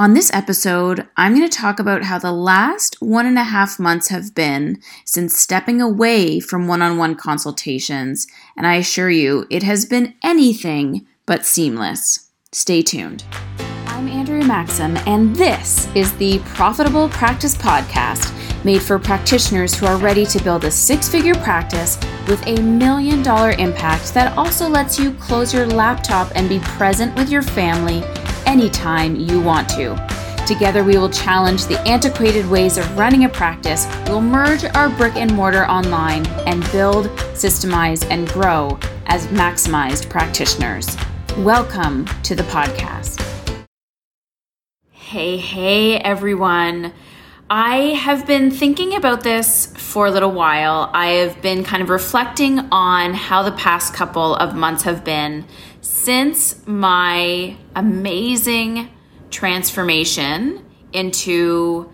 On this episode, I'm going to talk about how the last one and a half months have been since stepping away from one on one consultations, and I assure you, it has been anything but seamless. Stay tuned. I'm Andrea Maxim, and this is the Profitable Practice Podcast made for practitioners who are ready to build a six figure practice with a million dollar impact that also lets you close your laptop and be present with your family anytime you want to. Together, we will challenge the antiquated ways of running a practice. We'll merge our brick and mortar online and build, systemize, and grow as maximized practitioners. Welcome to the podcast. Hey, hey, everyone. I have been thinking about this for a little while. I have been kind of reflecting on how the past couple of months have been since my amazing transformation into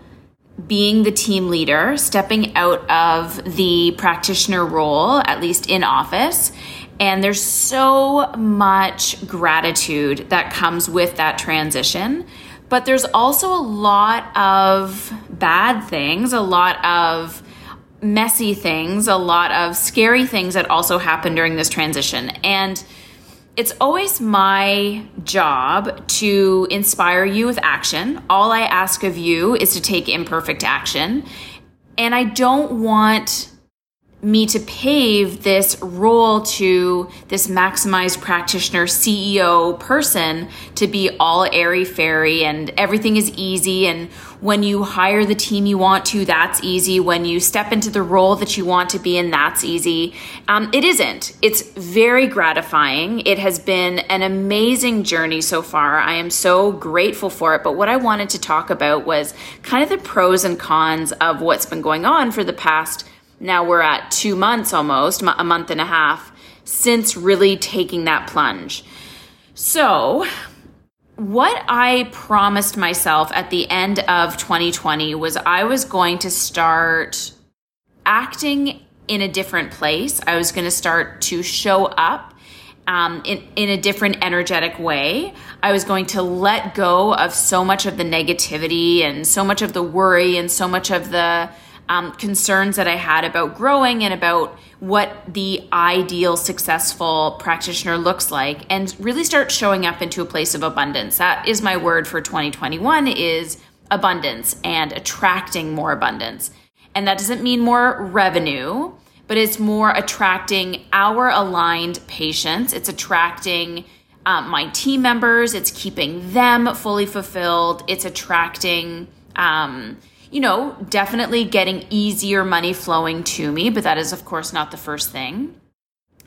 being the team leader, stepping out of the practitioner role, at least in office. And there's so much gratitude that comes with that transition. But there's also a lot of bad things, a lot of messy things, a lot of scary things that also happen during this transition. And it's always my job to inspire you with action. All I ask of you is to take imperfect action. And I don't want me to pave this role to this maximized practitioner CEO person to be all airy fairy and everything is easy. And when you hire the team you want to, that's easy. When you step into the role that you want to be in, that's easy. Um, it isn't. It's very gratifying. It has been an amazing journey so far. I am so grateful for it. But what I wanted to talk about was kind of the pros and cons of what's been going on for the past now we're at two months almost, a month and a half since really taking that plunge. So, what I promised myself at the end of 2020 was I was going to start acting in a different place. I was going to start to show up um, in, in a different energetic way. I was going to let go of so much of the negativity and so much of the worry and so much of the um, concerns that I had about growing and about what the ideal successful practitioner looks like and really start showing up into a place of abundance. That is my word for 2021 is abundance and attracting more abundance. And that doesn't mean more revenue, but it's more attracting our aligned patients. It's attracting um, my team members. It's keeping them fully fulfilled. It's attracting, um, you know, definitely getting easier money flowing to me, but that is, of course, not the first thing.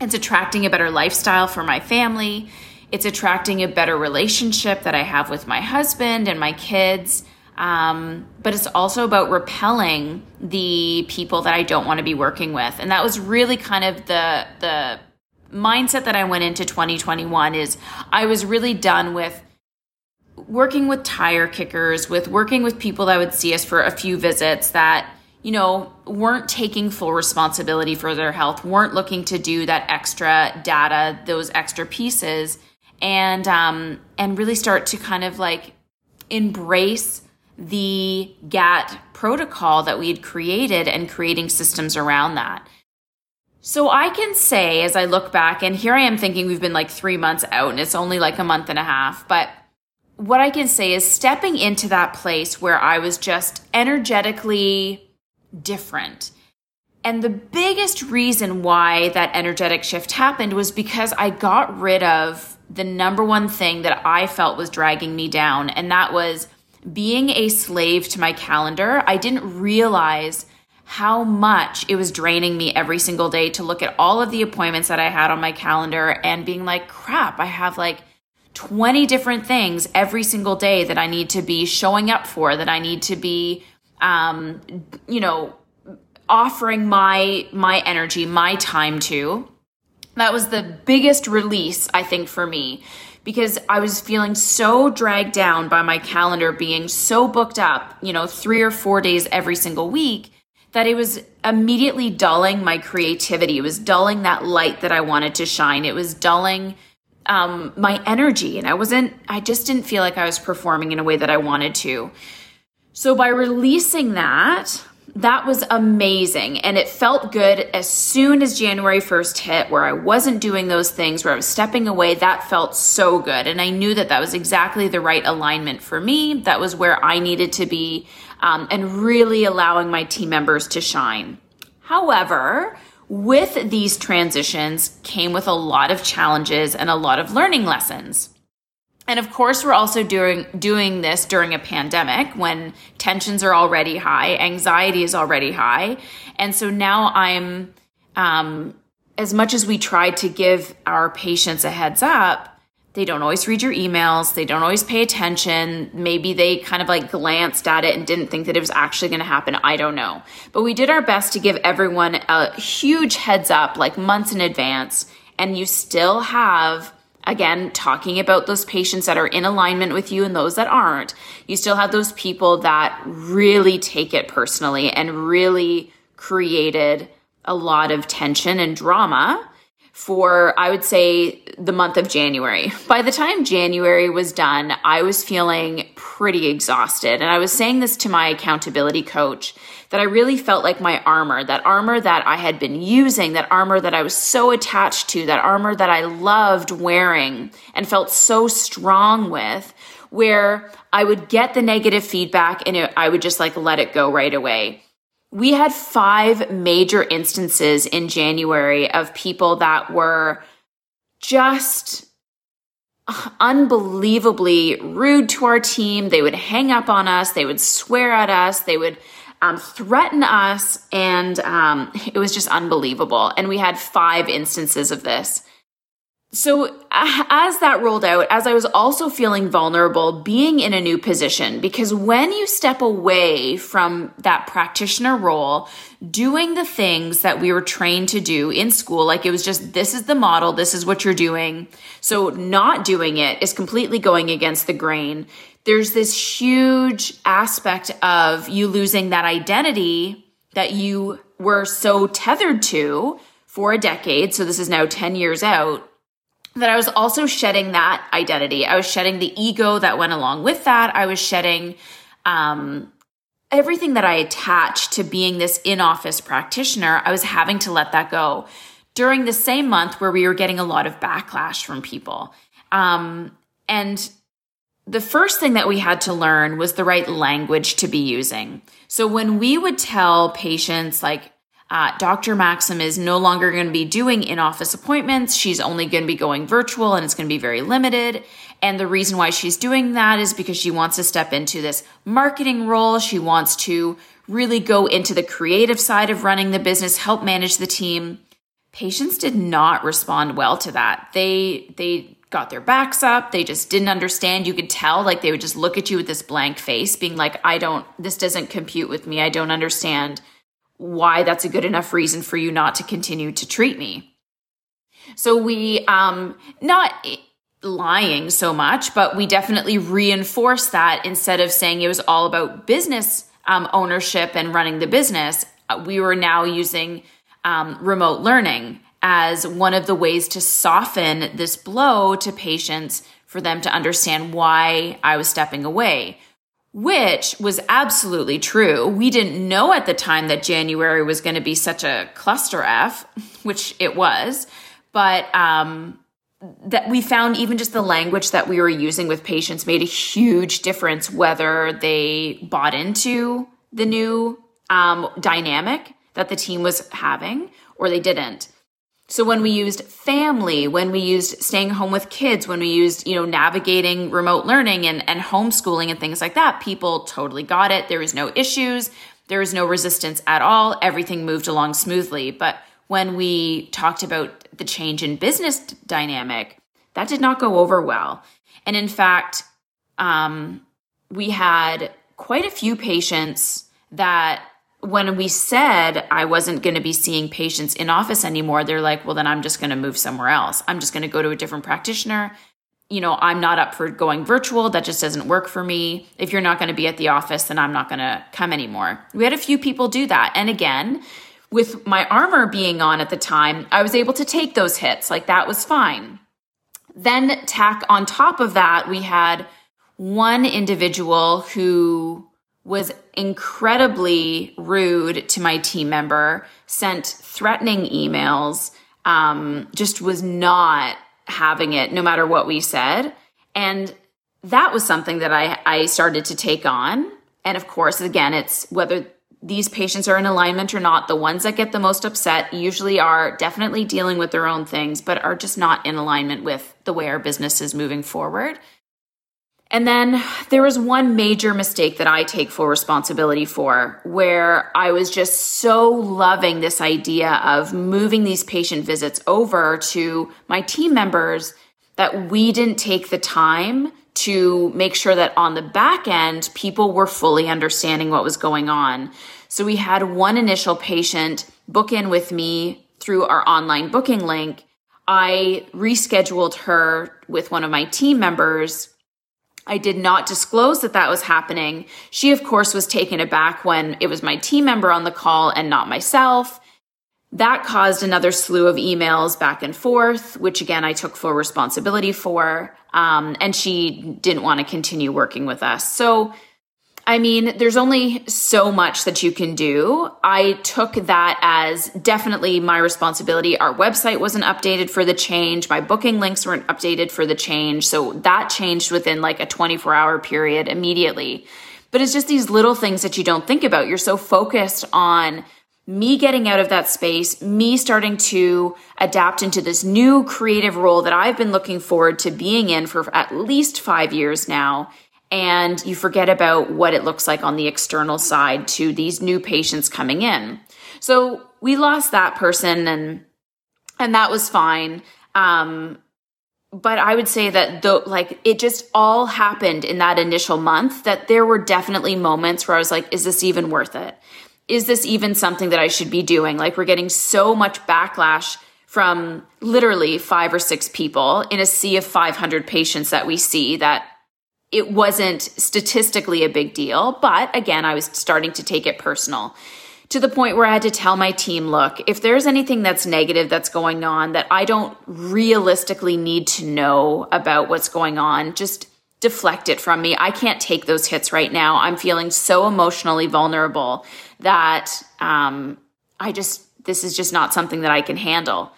It's attracting a better lifestyle for my family. It's attracting a better relationship that I have with my husband and my kids. Um, but it's also about repelling the people that I don't want to be working with. And that was really kind of the, the, mindset that I went into 2021 is I was really done with working with tire kickers, with working with people that would see us for a few visits that, you know, weren't taking full responsibility for their health, weren't looking to do that extra data, those extra pieces, and um, and really start to kind of like embrace the GAT protocol that we had created and creating systems around that. So I can say as I look back, and here I am thinking we've been like three months out and it's only like a month and a half, but what I can say is stepping into that place where I was just energetically different. And the biggest reason why that energetic shift happened was because I got rid of the number one thing that I felt was dragging me down, and that was being a slave to my calendar. I didn't realize how much it was draining me every single day to look at all of the appointments that I had on my calendar and being like, crap, I have like 20 different things every single day that I need to be showing up for, that I need to be, um, you know, offering my, my energy, my time to. That was the biggest release, I think, for me because I was feeling so dragged down by my calendar being so booked up, you know, three or four days every single week that it was immediately dulling my creativity. It was dulling that light that I wanted to shine. It was dulling um, my energy and I wasn't, I just didn't feel like I was performing in a way that I wanted to. So by releasing that, that was amazing. And it felt good as soon as January 1st hit, where I wasn't doing those things, where I was stepping away. That felt so good. And I knew that that was exactly the right alignment for me. That was where I needed to be, um, and really allowing my team members to shine. However, with these transitions came with a lot of challenges and a lot of learning lessons. And of course, we're also doing doing this during a pandemic when tensions are already high, anxiety is already high, and so now I'm, um, as much as we try to give our patients a heads up, they don't always read your emails. They don't always pay attention. Maybe they kind of like glanced at it and didn't think that it was actually going to happen. I don't know. But we did our best to give everyone a huge heads up, like months in advance. And you still have again, talking about those patients that are in alignment with you and those that aren't, you still have those people that really take it personally and really created a lot of tension and drama for, I would say, the month of January. By the time January was done, I was feeling pretty exhausted. And I was saying this to my accountability coach that I really felt like my armor, that armor that I had been using, that armor that I was so attached to, that armor that I loved wearing and felt so strong with, where I would get the negative feedback and it, I would just like let it go right away we had five major instances in January of people that were just unbelievably rude to our team. They would hang up on us, they would swear at us, they would um, threaten us, and um, it was just unbelievable. And we had five instances of this. So, as that rolled out, as I was also feeling vulnerable being in a new position, because when you step away from that practitioner role, doing the things that we were trained to do in school, like it was just this is the model, this is what you're doing. So, not doing it is completely going against the grain. There's this huge aspect of you losing that identity that you were so tethered to for a decade. So, this is now 10 years out that I was also shedding that identity. I was shedding the ego that went along with that. I was shedding um, everything that I attached to being this in office practitioner. I was having to let that go during the same month where we were getting a lot of backlash from people. Um, and the first thing that we had to learn was the right language to be using. So when we would tell patients, like, uh, Dr. Maxim is no longer going to be doing in office appointments. She's only going to be going virtual and it's going to be very limited. And the reason why she's doing that is because she wants to step into this marketing role. She wants to really go into the creative side of running the business, help manage the team. Patients did not respond well to that. They, they, got their backs up. They just didn't understand. You could tell, like, they would just look at you with this blank face, being like, I don't, this doesn't compute with me. I don't understand why that's a good enough reason for you not to continue to treat me. So we, um, not lying so much, but we definitely reinforce that instead of saying it was all about business um, ownership and running the business. Uh, we were now using um, remote learning as one of the ways to soften this blow to patients for them to understand why I was stepping away which was absolutely true. We didn't know at the time that January was going to be such a cluster F, which it was, but um, that we found even just the language that we were using with patients made a huge difference whether they bought into the new um, dynamic that the team was having or they didn't. So when we used family, when we used staying home with kids, when we used, you know, navigating remote learning and, and homeschooling and things like that, people totally got it. There was no issues. There was no resistance at all. Everything moved along smoothly. But when we talked about the change in business dynamic, that did not go over well. And in fact, um, we had quite a few patients that when we said I wasn't going to be seeing patients in office anymore, they're like, well, then I'm just going to move somewhere else. I'm just going to go to a different practitioner. You know, I'm not up for going virtual. That just doesn't work for me. If you're not going to be at the office, then I'm not going to come anymore. We had a few people do that. And again, with my armor being on at the time, I was able to take those hits. Like that was fine. Then, tack on top of that, we had one individual who was incredibly rude to my team member, sent threatening emails, um, just was not having it no matter what we said. And that was something that I, I started to take on. And of course, again, it's whether these patients are in alignment or not. The ones that get the most upset usually are definitely dealing with their own things, but are just not in alignment with the way our business is moving forward. And then there was one major mistake that I take full responsibility for where I was just so loving this idea of moving these patient visits over to my team members that we didn't take the time to make sure that on the back end, people were fully understanding what was going on. So we had one initial patient book in with me through our online booking link. I rescheduled her with one of my team members. I did not disclose that that was happening. She, of course, was taken aback when it was my team member on the call and not myself. That caused another slew of emails back and forth, which again, I took full responsibility for. Um, and she didn't want to continue working with us. So, I mean, there's only so much that you can do. I took that as definitely my responsibility. Our website wasn't updated for the change. My booking links weren't updated for the change. So that changed within like a 24 hour period immediately. But it's just these little things that you don't think about. You're so focused on me getting out of that space, me starting to adapt into this new creative role that I've been looking forward to being in for at least five years now. And you forget about what it looks like on the external side to these new patients coming in. So we lost that person and, and that was fine. Um, but I would say that though, like it just all happened in that initial month that there were definitely moments where I was like, is this even worth it? is this even something that I should be doing? Like, we're getting so much backlash from literally five or six people in a sea of 500 patients that we see that it wasn't statistically a big deal. But again, I was starting to take it personal to the point where I had to tell my team, look, if there's anything that's negative that's going on that I don't realistically need to know about what's going on, just deflect it from me. I can't take those hits right now. I'm feeling so emotionally vulnerable that um, I just, this is just not something that I can handle.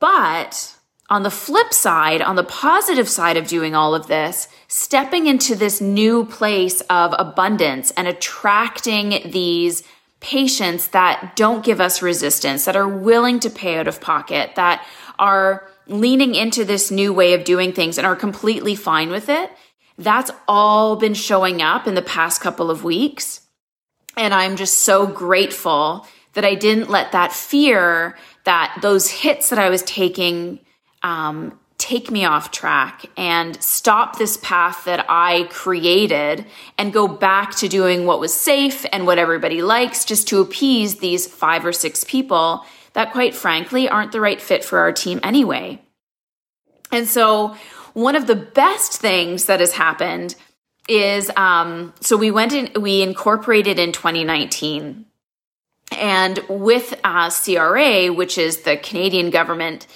But on the flip side, on the positive side of doing all of this, stepping into this new place of abundance and attracting these patients that don't give us resistance, that are willing to pay out of pocket, that are leaning into this new way of doing things and are completely fine with it. That's all been showing up in the past couple of weeks. And I'm just so grateful that I didn't let that fear, that those hits that I was taking, um, take me off track and stop this path that I created and go back to doing what was safe and what everybody likes just to appease these five or six people that, quite frankly, aren't the right fit for our team anyway. And so, one of the best things that has happened is um, so we went in, we incorporated in 2019. And with uh, CRA, which is the Canadian government,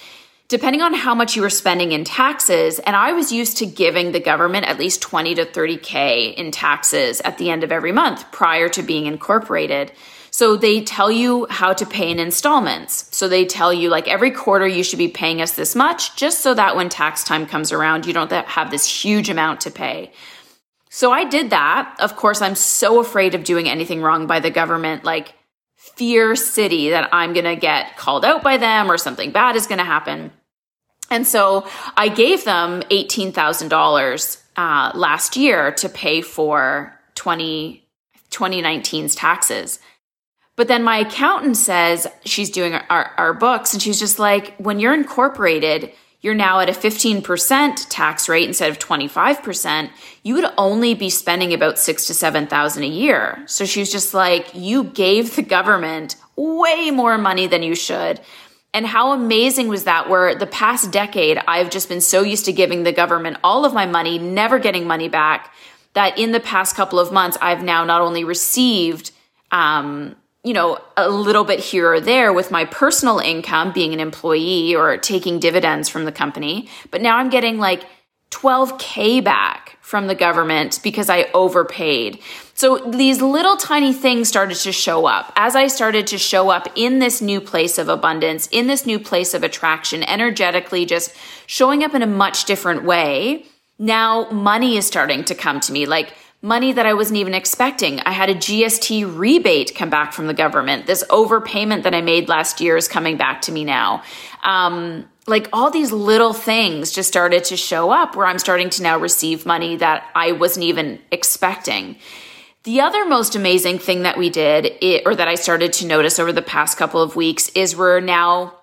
depending on how much you were spending in taxes, and I was used to giving the government at least 20 to 30K in taxes at the end of every month prior to being incorporated. So they tell you how to pay in installments. So they tell you like every quarter you should be paying us this much just so that when tax time comes around, you don't have this huge amount to pay. So I did that. Of course, I'm so afraid of doing anything wrong by the government, like fear city that I'm going to get called out by them or something bad is going to happen. And so I gave them $18,000 uh, last year to pay for 20, 2019's taxes. But then my accountant says she's doing our, our books and she's just like, when you're incorporated, you're now at a 15% tax rate instead of 25%, you would only be spending about six to 7,000 a year. So she was just like, you gave the government way more money than you should. And how amazing was that? Where the past decade, I've just been so used to giving the government all of my money, never getting money back, that in the past couple of months, I've now not only received, um, you know, a little bit here or there with my personal income being an employee or taking dividends from the company. But now I'm getting like 12K back from the government because I overpaid. So these little tiny things started to show up as I started to show up in this new place of abundance, in this new place of attraction, energetically just showing up in a much different way. Now money is starting to come to me like money that I wasn't even expecting. I had a GST rebate come back from the government. This overpayment that I made last year is coming back to me now. Um, like all these little things just started to show up where I'm starting to now receive money that I wasn't even expecting. The other most amazing thing that we did, it, or that I started to notice over the past couple of weeks, is we're now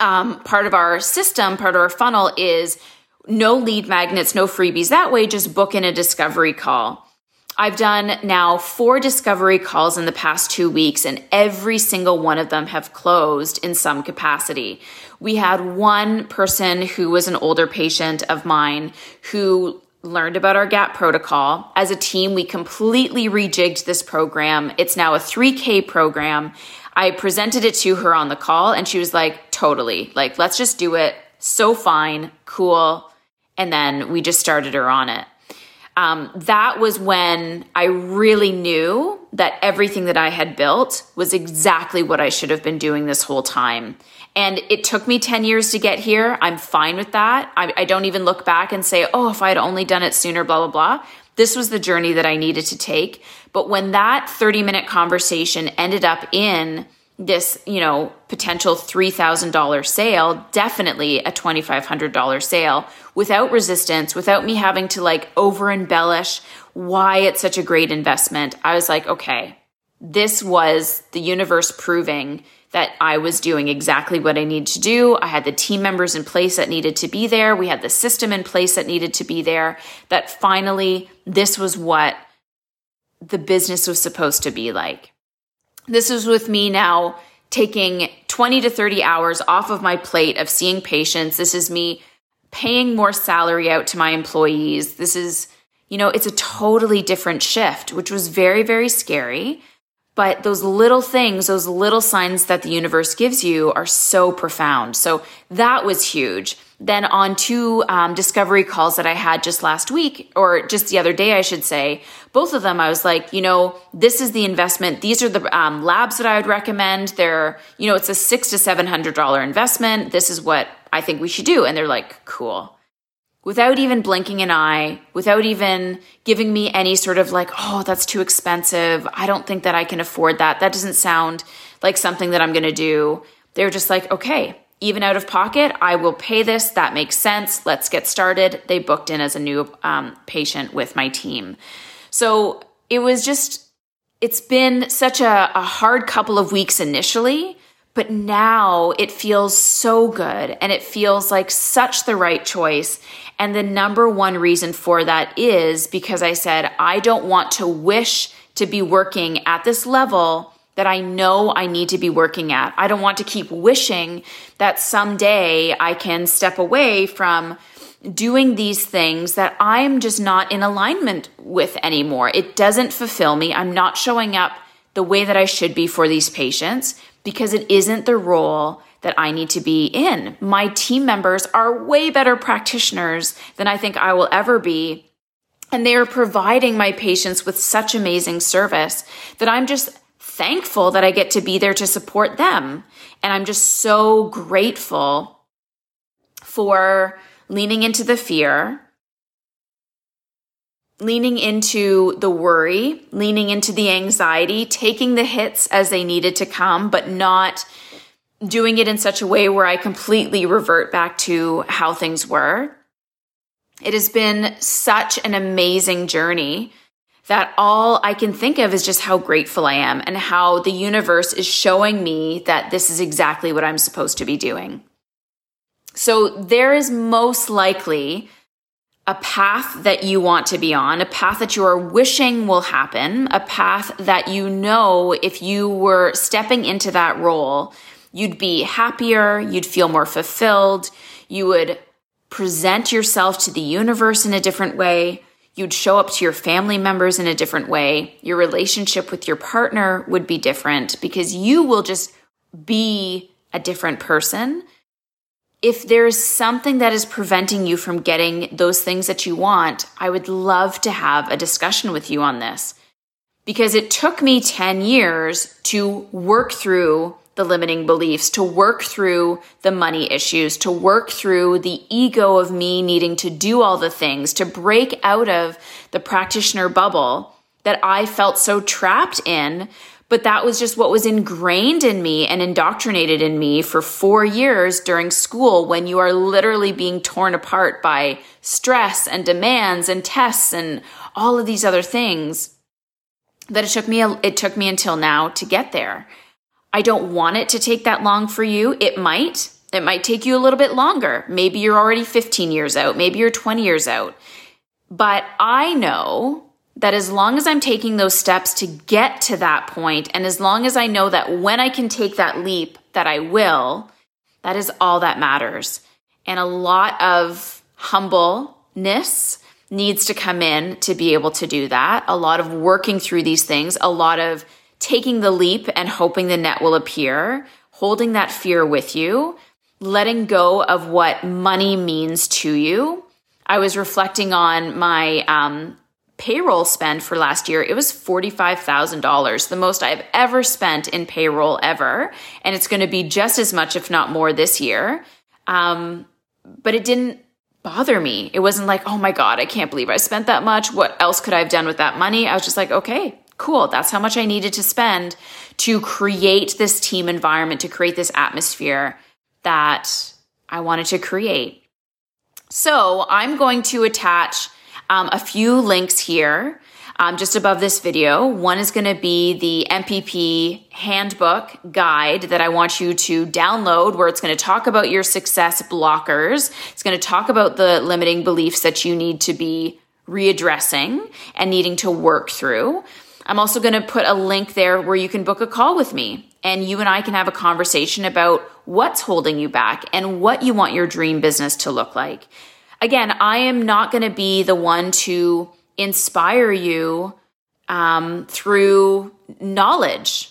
um, part of our system, part of our funnel is no lead magnets, no freebies. That way, just book in a discovery call. I've done now four discovery calls in the past two weeks, and every single one of them have closed in some capacity. We had one person who was an older patient of mine who learned about our GAP protocol. As a team, we completely rejigged this program. It's now a 3K program. I presented it to her on the call, and she was like, totally, like, let's just do it. So fine, cool. And then we just started her on it um, that was when I really knew that everything that I had built was exactly what I should have been doing this whole time. And it took me 10 years to get here. I'm fine with that. I, I don't even look back and say, oh, if I had only done it sooner, blah, blah, blah. This was the journey that I needed to take. But when that 30 minute conversation ended up in this, you know, potential $3,000 sale, definitely a $2,500 sale without resistance, without me having to like over embellish why it's such a great investment. I was like, okay, this was the universe proving that I was doing exactly what I needed to do. I had the team members in place that needed to be there. We had the system in place that needed to be there. That finally, this was what the business was supposed to be like. This is with me now taking 20 to 30 hours off of my plate of seeing patients. This is me paying more salary out to my employees. This is, you know, it's a totally different shift, which was very, very scary. But those little things, those little signs that the universe gives you are so profound. So that was huge. Then on two um, discovery calls that I had just last week, or just the other day, I should say, both of them, I was like, you know, this is the investment. These are the um, labs that I would recommend. They're, you know, it's a six to seven hundred dollar investment. This is what I think we should do. And they're like, cool. Without even blinking an eye, without even giving me any sort of like, oh, that's too expensive. I don't think that I can afford that. That doesn't sound like something that I'm going to do. They're just like, okay, even out of pocket, I will pay this. That makes sense. Let's get started. They booked in as a new um, patient with my team. So it was just, it's been such a, a hard couple of weeks initially, but now it feels so good and it feels like such the right choice. And the number one reason for that is because I said, I don't want to wish to be working at this level that I know I need to be working at. I don't want to keep wishing that someday I can step away from doing these things that I'm just not in alignment with anymore. It doesn't fulfill me. I'm not showing up the way that I should be for these patients because it isn't the role that I need to be in. My team members are way better practitioners than I think I will ever be. And they are providing my patients with such amazing service that I'm just thankful that I get to be there to support them. And I'm just so grateful for leaning into the fear, leaning into the worry, leaning into the anxiety, taking the hits as they needed to come, but not doing it in such a way where I completely revert back to how things were. It has been such an amazing journey that all I can think of is just how grateful I am and how the universe is showing me that this is exactly what I'm supposed to be doing. So there is most likely a path that you want to be on, a path that you are wishing will happen, a path that you know if you were stepping into that role, you'd be happier, you'd feel more fulfilled, you would present yourself to the universe in a different way You'd show up to your family members in a different way. Your relationship with your partner would be different because you will just be a different person. If there's something that is preventing you from getting those things that you want, I would love to have a discussion with you on this because it took me 10 years to work through the limiting beliefs, to work through the money issues, to work through the ego of me needing to do all the things, to break out of the practitioner bubble that I felt so trapped in. But that was just what was ingrained in me and indoctrinated in me for four years during school when you are literally being torn apart by stress and demands and tests and all of these other things that it took me, it took me until now to get there. I don't want it to take that long for you. It might. It might take you a little bit longer. Maybe you're already 15 years out. Maybe you're 20 years out. But I know that as long as I'm taking those steps to get to that point, and as long as I know that when I can take that leap, that I will, that is all that matters. And a lot of humbleness needs to come in to be able to do that. A lot of working through these things, a lot of taking the leap and hoping the net will appear, holding that fear with you, letting go of what money means to you. I was reflecting on my um, payroll spend for last year. It was $45,000, the most I've ever spent in payroll ever. And it's going to be just as much, if not more, this year. Um, but it didn't bother me. It wasn't like, oh my God, I can't believe I spent that much. What else could I have done with that money? I was just like, okay, cool, that's how much I needed to spend to create this team environment, to create this atmosphere that I wanted to create. So I'm going to attach um, a few links here. Um, just above this video. One is going to be the MPP handbook guide that I want you to download, where it's going to talk about your success blockers. It's going to talk about the limiting beliefs that you need to be readdressing and needing to work through. I'm also going to put a link there where you can book a call with me and you and I can have a conversation about what's holding you back and what you want your dream business to look like. Again, I am not going to be the one to inspire you um, through knowledge,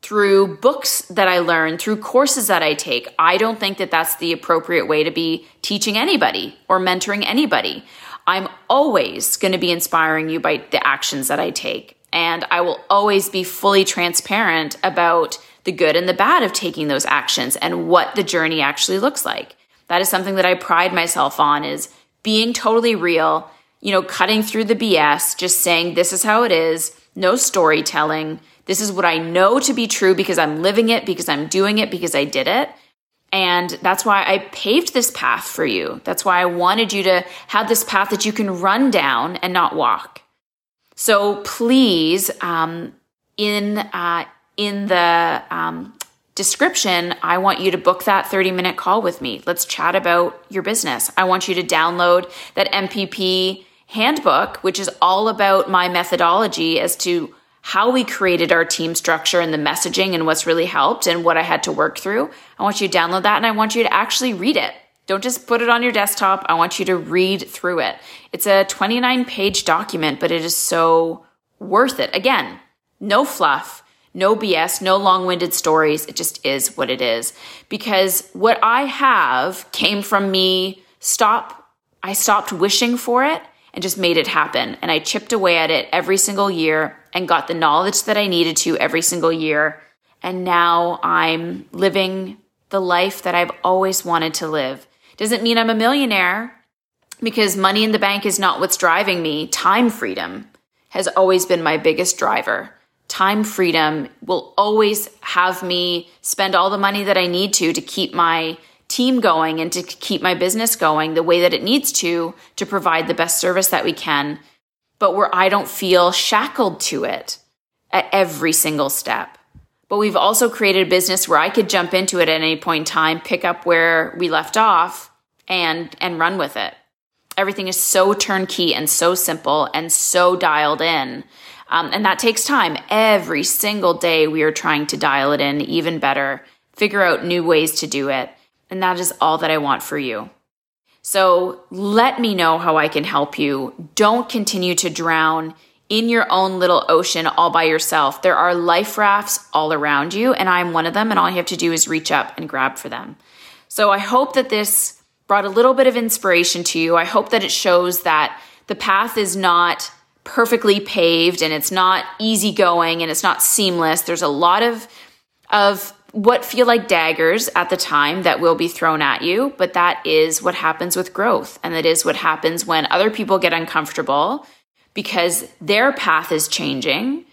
through books that I learn, through courses that I take. I don't think that that's the appropriate way to be teaching anybody or mentoring anybody. I'm always going to be inspiring you by the actions that I take. And I will always be fully transparent about the good and the bad of taking those actions and what the journey actually looks like. That is something that I pride myself on is being totally real, you know, cutting through the BS, just saying this is how it is, no storytelling. This is what I know to be true because I'm living it, because I'm doing it, because I did it. And that's why I paved this path for you. That's why I wanted you to have this path that you can run down and not walk. So please, um, in uh, in the um, description, I want you to book that 30 minute call with me. Let's chat about your business. I want you to download that MPP handbook, which is all about my methodology as to how we created our team structure and the messaging and what's really helped and what I had to work through. I want you to download that and I want you to actually read it. Don't just put it on your desktop. I want you to read through it. It's a 29 page document, but it is so worth it. Again, no fluff, no BS, no long winded stories. It just is what it is. Because what I have came from me stop, I stopped wishing for it and just made it happen. And I chipped away at it every single year and got the knowledge that I needed to every single year. And now I'm living the life that I've always wanted to live. Doesn't mean I'm a millionaire because money in the bank is not what's driving me. Time freedom has always been my biggest driver. Time freedom will always have me spend all the money that I need to to keep my team going and to keep my business going the way that it needs to to provide the best service that we can, but where I don't feel shackled to it at every single step. But we've also created a business where I could jump into it at any point in time, pick up where we left off and and run with it. Everything is so turnkey and so simple and so dialed in. Um, and that takes time. Every single day, we are trying to dial it in even better, figure out new ways to do it. And that is all that I want for you. So let me know how I can help you. Don't continue to drown in your own little ocean all by yourself. There are life rafts all around you, and I'm one of them, and all you have to do is reach up and grab for them. So I hope that this brought a little bit of inspiration to you. I hope that it shows that the path is not perfectly paved and it's not easy going and it's not seamless. There's a lot of of what feel like daggers at the time that will be thrown at you, but that is what happens with growth. And that is what happens when other people get uncomfortable because their path is changing,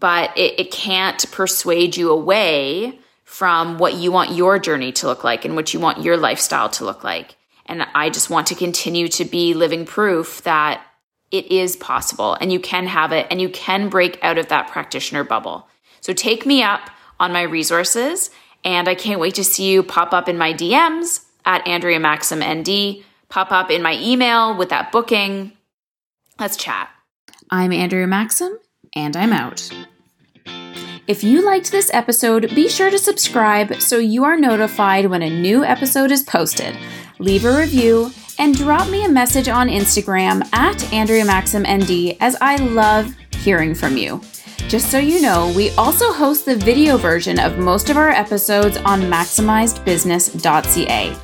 but it, it can't persuade you away from what you want your journey to look like and what you want your lifestyle to look like. And I just want to continue to be living proof that it is possible and you can have it and you can break out of that practitioner bubble. So take me up on my resources. And I can't wait to see you pop up in my DMs at Andrea Maxim ND, pop up in my email with that booking. Let's chat. I'm Andrea Maxim, and I'm out. If you liked this episode, be sure to subscribe so you are notified when a new episode is posted. Leave a review and drop me a message on Instagram at Andrea Maxim ND as I love hearing from you. Just so you know, we also host the video version of most of our episodes on maximizedbusiness.ca.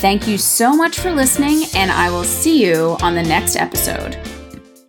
Thank you so much for listening, and I will see you on the next episode.